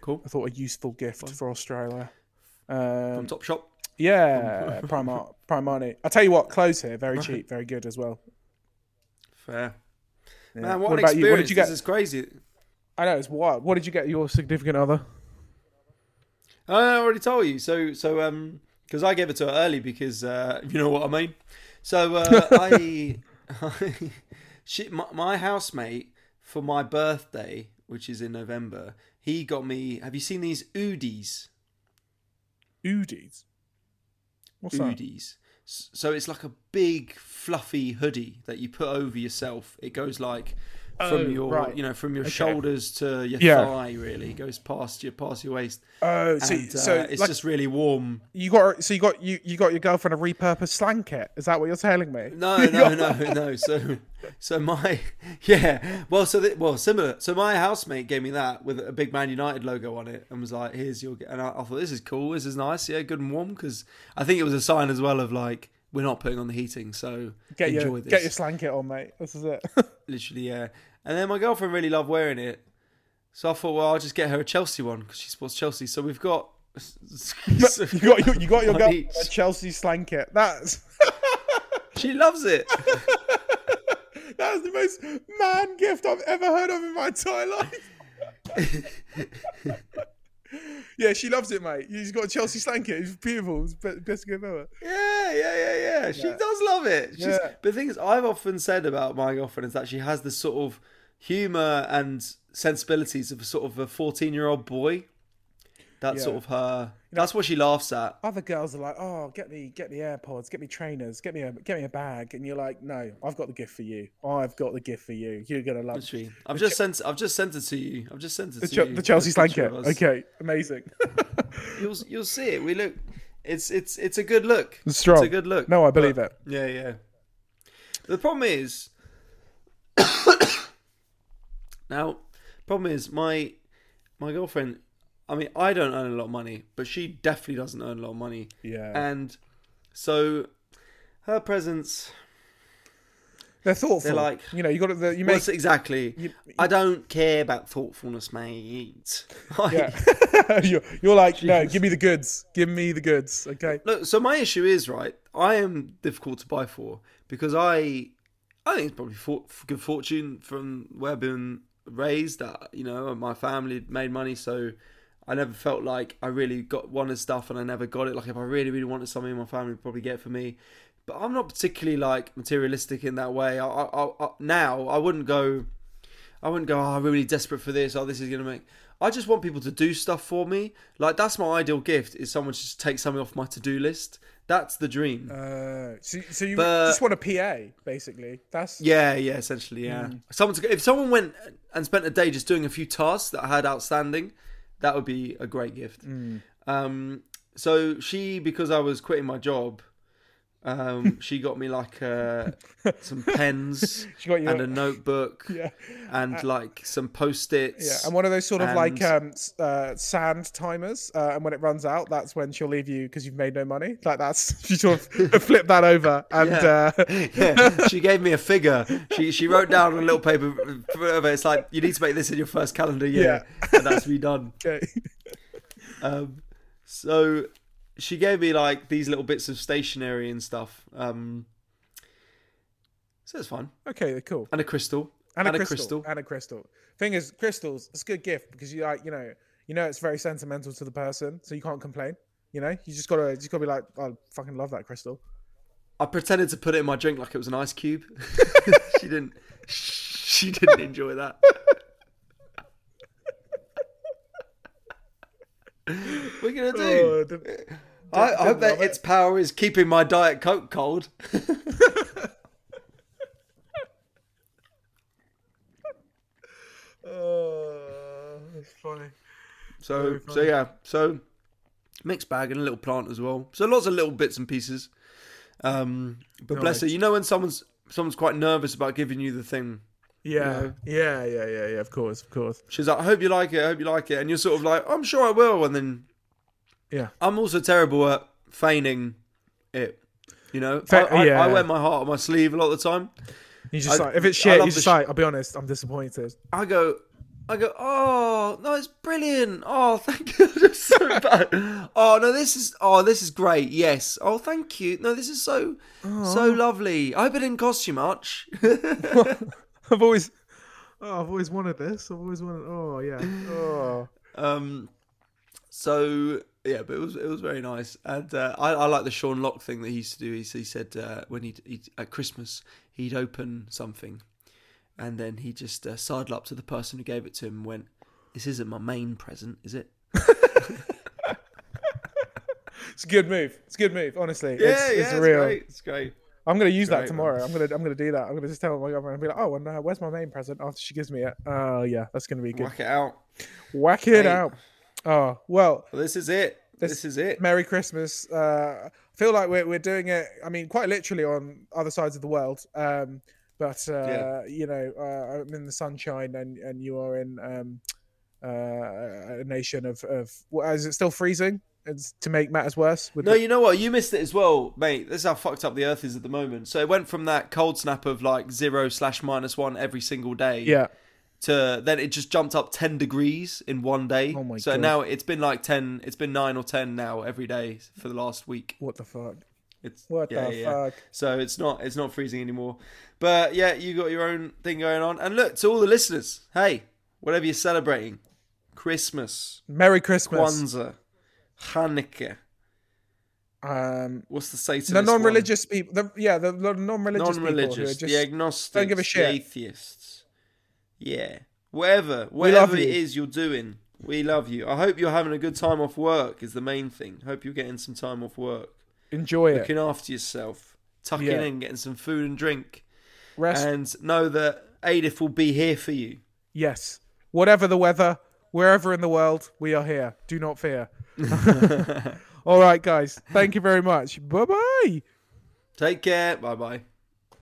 Speaker 2: cool.
Speaker 1: I thought a useful gift for Australia.
Speaker 2: From
Speaker 1: Um,
Speaker 2: Top Shop.
Speaker 1: yeah, Primark, Primark. I tell you what, clothes here very cheap, very good as well.
Speaker 2: Fair.
Speaker 1: Yeah.
Speaker 2: Man, what,
Speaker 1: what
Speaker 2: an
Speaker 1: about you? What did you get?
Speaker 2: This is crazy.
Speaker 1: I know it's wild. What did you get your significant other?
Speaker 2: I already told you. So, so um, because I gave it to her early because uh, you know what I mean. So uh, I, she, my, my housemate for my birthday, which is in November, he got me. Have you seen these Oodies?
Speaker 1: Oodies. What's that?
Speaker 2: So it's like a big fluffy hoodie that you put over yourself. It goes like from
Speaker 1: Oh,
Speaker 2: your,
Speaker 1: right.
Speaker 2: you know, from your
Speaker 1: Okay.
Speaker 2: shoulders to your
Speaker 1: Yeah.
Speaker 2: thigh. Really, it goes past your past your waist,
Speaker 1: Oh, so
Speaker 2: and uh,
Speaker 1: so
Speaker 2: it's
Speaker 1: like,
Speaker 2: just really warm.
Speaker 1: you got so you got you you got your girlfriend a repurposed Slanket. Is that what you're telling me?
Speaker 2: No, no, no, no. So, so my yeah. Well, so that, well, similar. So my housemate gave me that with a big Man United logo on it, and was like, "Here's your." And I, I thought this is cool. This is nice. Yeah, good and warm. Because I think it was a sign as well of like we're not putting on the heating, so
Speaker 1: Get
Speaker 2: enjoy
Speaker 1: your
Speaker 2: this.
Speaker 1: get your Slanket on, mate. This is it.
Speaker 2: Literally, yeah. And then my girlfriend really loved wearing it, so I thought, well, I'll just get her a Chelsea one because she supports Chelsea. So we've got.
Speaker 1: you got your, you got your girl a Chelsea Slanket. That's
Speaker 2: She loves it.
Speaker 1: that is the most man gift I've ever heard of in my entire life. Yeah, she loves it, mate. He's got a Chelsea Slanket. It's beautiful. It's the best gift ever.
Speaker 2: Yeah, yeah, yeah, yeah. She
Speaker 1: Yeah.
Speaker 2: does love it. She's,
Speaker 1: Yeah.
Speaker 2: But the thing is, I've often said about my girlfriend is that she has this sort of humor and sensibilities of a sort of a fourteen-year-old boy. That's
Speaker 1: Yeah.
Speaker 2: sort of her. That's what she laughs at.
Speaker 1: Other girls are like, "Oh, get me, get me AirPods, get me trainers, get me a, get me a bag," and you're like, "No, I've got the gift for you. I've got the gift for you. You're gonna love
Speaker 2: Literally, I've just sent. I've just sent it to you. I've just sent it
Speaker 1: the,
Speaker 2: to
Speaker 1: Ch-
Speaker 2: you.
Speaker 1: the Chelsea
Speaker 2: A
Speaker 1: slang
Speaker 2: picture
Speaker 1: kit."
Speaker 2: of us.
Speaker 1: Okay, amazing.
Speaker 2: You'll you'll see it. We look. It's it's it's a good look.
Speaker 1: It's strong.
Speaker 2: It's a good look.
Speaker 1: No, I believe it.
Speaker 2: Yeah, yeah. The problem is now. Problem is my my girlfriend. I mean, I don't earn a lot of money, but she definitely doesn't earn a lot of money,
Speaker 1: Yeah,
Speaker 2: and so her presents.
Speaker 1: they're thoughtful.
Speaker 2: they're like-
Speaker 1: you know, you got to, you
Speaker 2: Well,
Speaker 1: make,
Speaker 2: it's exactly.
Speaker 1: you,
Speaker 2: I don't care about thoughtfulness, mate. Like,
Speaker 1: yeah. you're, you're like, no, give me the goods. Give me the goods. Okay.
Speaker 2: Look, so my issue is right. I am difficult to buy for because I, I think it's probably for, good fortune from where I've been raised. That you know, my family made money, so I never felt like I really got wanted stuff, and I never got it. Like if I really, really wanted something, my family would probably get it for me. But I'm not particularly like materialistic in that way. I, I, I, now I wouldn't go. I wouldn't go. Oh, I'm really desperate for this. Oh, this is gonna make. I just want people to do stuff for me. Like that's my ideal gift. Is someone to just take something off my to do list. That's the dream.
Speaker 1: Uh, so, so you
Speaker 2: But-
Speaker 1: just want a PA, basically. That's
Speaker 2: yeah, yeah, essentially, yeah. Someone to, if someone went and spent a day just doing a few tasks that I had outstanding, that would be a great gift. Um, so she, because I was quitting my job, um, she got me like uh, some pens
Speaker 1: She got you.
Speaker 2: and a notebook
Speaker 1: yeah,
Speaker 2: and like some post-its.
Speaker 1: yeah, and one of those sort of like um, uh, sand timers, uh, and when it runs out, that's when she'll leave you because you've made no money. Like that's you sort of flip that over, and
Speaker 2: Yeah.
Speaker 1: uh,
Speaker 2: yeah, she gave me a figure. She she wrote down on a little paper. It's like you need to make this in your first calendar year, and that's me done.
Speaker 1: okay.
Speaker 2: Um, so she gave me like these little bits of stationery and stuff. Um, so it's fun,
Speaker 1: okay, they're cool.
Speaker 2: and a crystal,
Speaker 1: And, a, crystal, and a crystal. Thing is, crystals, it's a good gift because you like, you know, you know, it's very sentimental to the person, so you can't complain. You know, you just gotta, just gotta be like, I fucking love that crystal.
Speaker 2: I pretended to put it in my drink like it was an ice cube. she didn't. She didn't enjoy that. What are you gonna do?
Speaker 1: Oh, the-
Speaker 2: I, I
Speaker 1: didn't
Speaker 2: bet
Speaker 1: it.
Speaker 2: its power is keeping my diet coke cold.
Speaker 1: Oh, it's funny.
Speaker 2: So
Speaker 1: Very
Speaker 2: so yeah, so mixed bag and a little plant as well. So lots of little bits and pieces. Um, but bless her, you know when someone's someone's quite nervous about giving you the thing,
Speaker 1: Yeah,
Speaker 2: know?
Speaker 1: yeah, yeah, yeah, yeah. Of course, of course.
Speaker 2: She's like, I hope you like it. I hope you like it. And you're sort of like, I'm sure I will. And then
Speaker 1: Yeah.
Speaker 2: I'm also terrible at feigning it. You know, I, I,
Speaker 1: yeah.
Speaker 2: I wear my heart on my sleeve a lot of the time.
Speaker 1: You just
Speaker 2: I-
Speaker 1: like if it's shit, you just
Speaker 2: sh-
Speaker 1: like. I'll be honest, I'm disappointed.
Speaker 2: I go, I go, oh no, it's brilliant. Oh, thank you. Just so bad. Oh no, this is oh this is great. Yes. Oh, thank you. No, this is so so lovely. I hope it didn't cost you much.
Speaker 1: I've always, oh, I've always wanted this. I've always wanted. Oh yeah. Oh.
Speaker 2: um, so yeah, but it was it was very nice, and uh, I I like the Sean Lock thing that he used to do. He, he said uh, when he at Christmas he'd open something, and then he just uh, sidled up to the person who gave it to him and went, "This isn't my main present, is it?"
Speaker 1: It's a good move. It's a good move. Honestly,
Speaker 2: Yeah,
Speaker 1: it's,
Speaker 2: yeah,
Speaker 1: it's
Speaker 2: it's
Speaker 1: real.
Speaker 2: great. It's great.
Speaker 1: I'm gonna use that tomorrow.
Speaker 2: man.
Speaker 1: I'm gonna I'm gonna do that. I'm gonna just tell my girlfriend and be like, oh, and uh, where's my main present after she gives me it? Oh yeah, that's gonna be good.
Speaker 2: Whack it out.
Speaker 1: Whack it out. Oh well,
Speaker 2: Well, this is it. This,
Speaker 1: This-
Speaker 2: is it.
Speaker 1: Merry Christmas. Uh, I feel like we're we're doing it. I mean, quite literally on other sides of the world. Um, but uh,
Speaker 2: Yeah.
Speaker 1: you know, uh, I'm in the sunshine, and and you are in um, uh, a nation of of. Is it still freezing? It's to make matters worse. With
Speaker 2: No,
Speaker 1: the-
Speaker 2: you know what? You missed it as well, mate. This is how fucked up the Earth is at the moment. So it went from that cold snap of like zero slash minus one every single day
Speaker 1: yeah.
Speaker 2: To then it just jumped up 10 degrees in one day.
Speaker 1: Oh my
Speaker 2: so
Speaker 1: God.
Speaker 2: now it's been like 10, it's been 9 or 10 now every day for the last week.
Speaker 1: What the fuck?
Speaker 2: It's
Speaker 1: What
Speaker 2: yeah,
Speaker 1: the
Speaker 2: yeah.
Speaker 1: fuck?
Speaker 2: So it's not it's not freezing anymore. But yeah, you got your own thing going on. And look, to all the listeners, hey, whatever you're celebrating, Christmas,
Speaker 1: Merry Christmas.
Speaker 2: Kwanzaa, Hanukkah,
Speaker 1: Um,
Speaker 2: what's the Satanist
Speaker 1: the non-religious people. The, yeah, the, the non-religious, people who are
Speaker 2: non-religious,
Speaker 1: just
Speaker 2: the agnostics,
Speaker 1: don't give a
Speaker 2: the
Speaker 1: shit.
Speaker 2: atheists. Yeah, whatever, whatever it
Speaker 1: you.
Speaker 2: is you're doing, we love you. I hope you're having a good time off work. Is the main thing. Hope you're getting some time off work,
Speaker 1: enjoy it.
Speaker 2: looking after yourself, tucking
Speaker 1: Yeah.
Speaker 2: in, getting some food and drink,
Speaker 1: Rest.
Speaker 2: and know that AIDIF will be here for you.
Speaker 1: yes. Whatever the weather, wherever in the world, we are here. Do not fear. All right, guys. Thank you very much. Bye bye.
Speaker 2: Take care. Bye bye.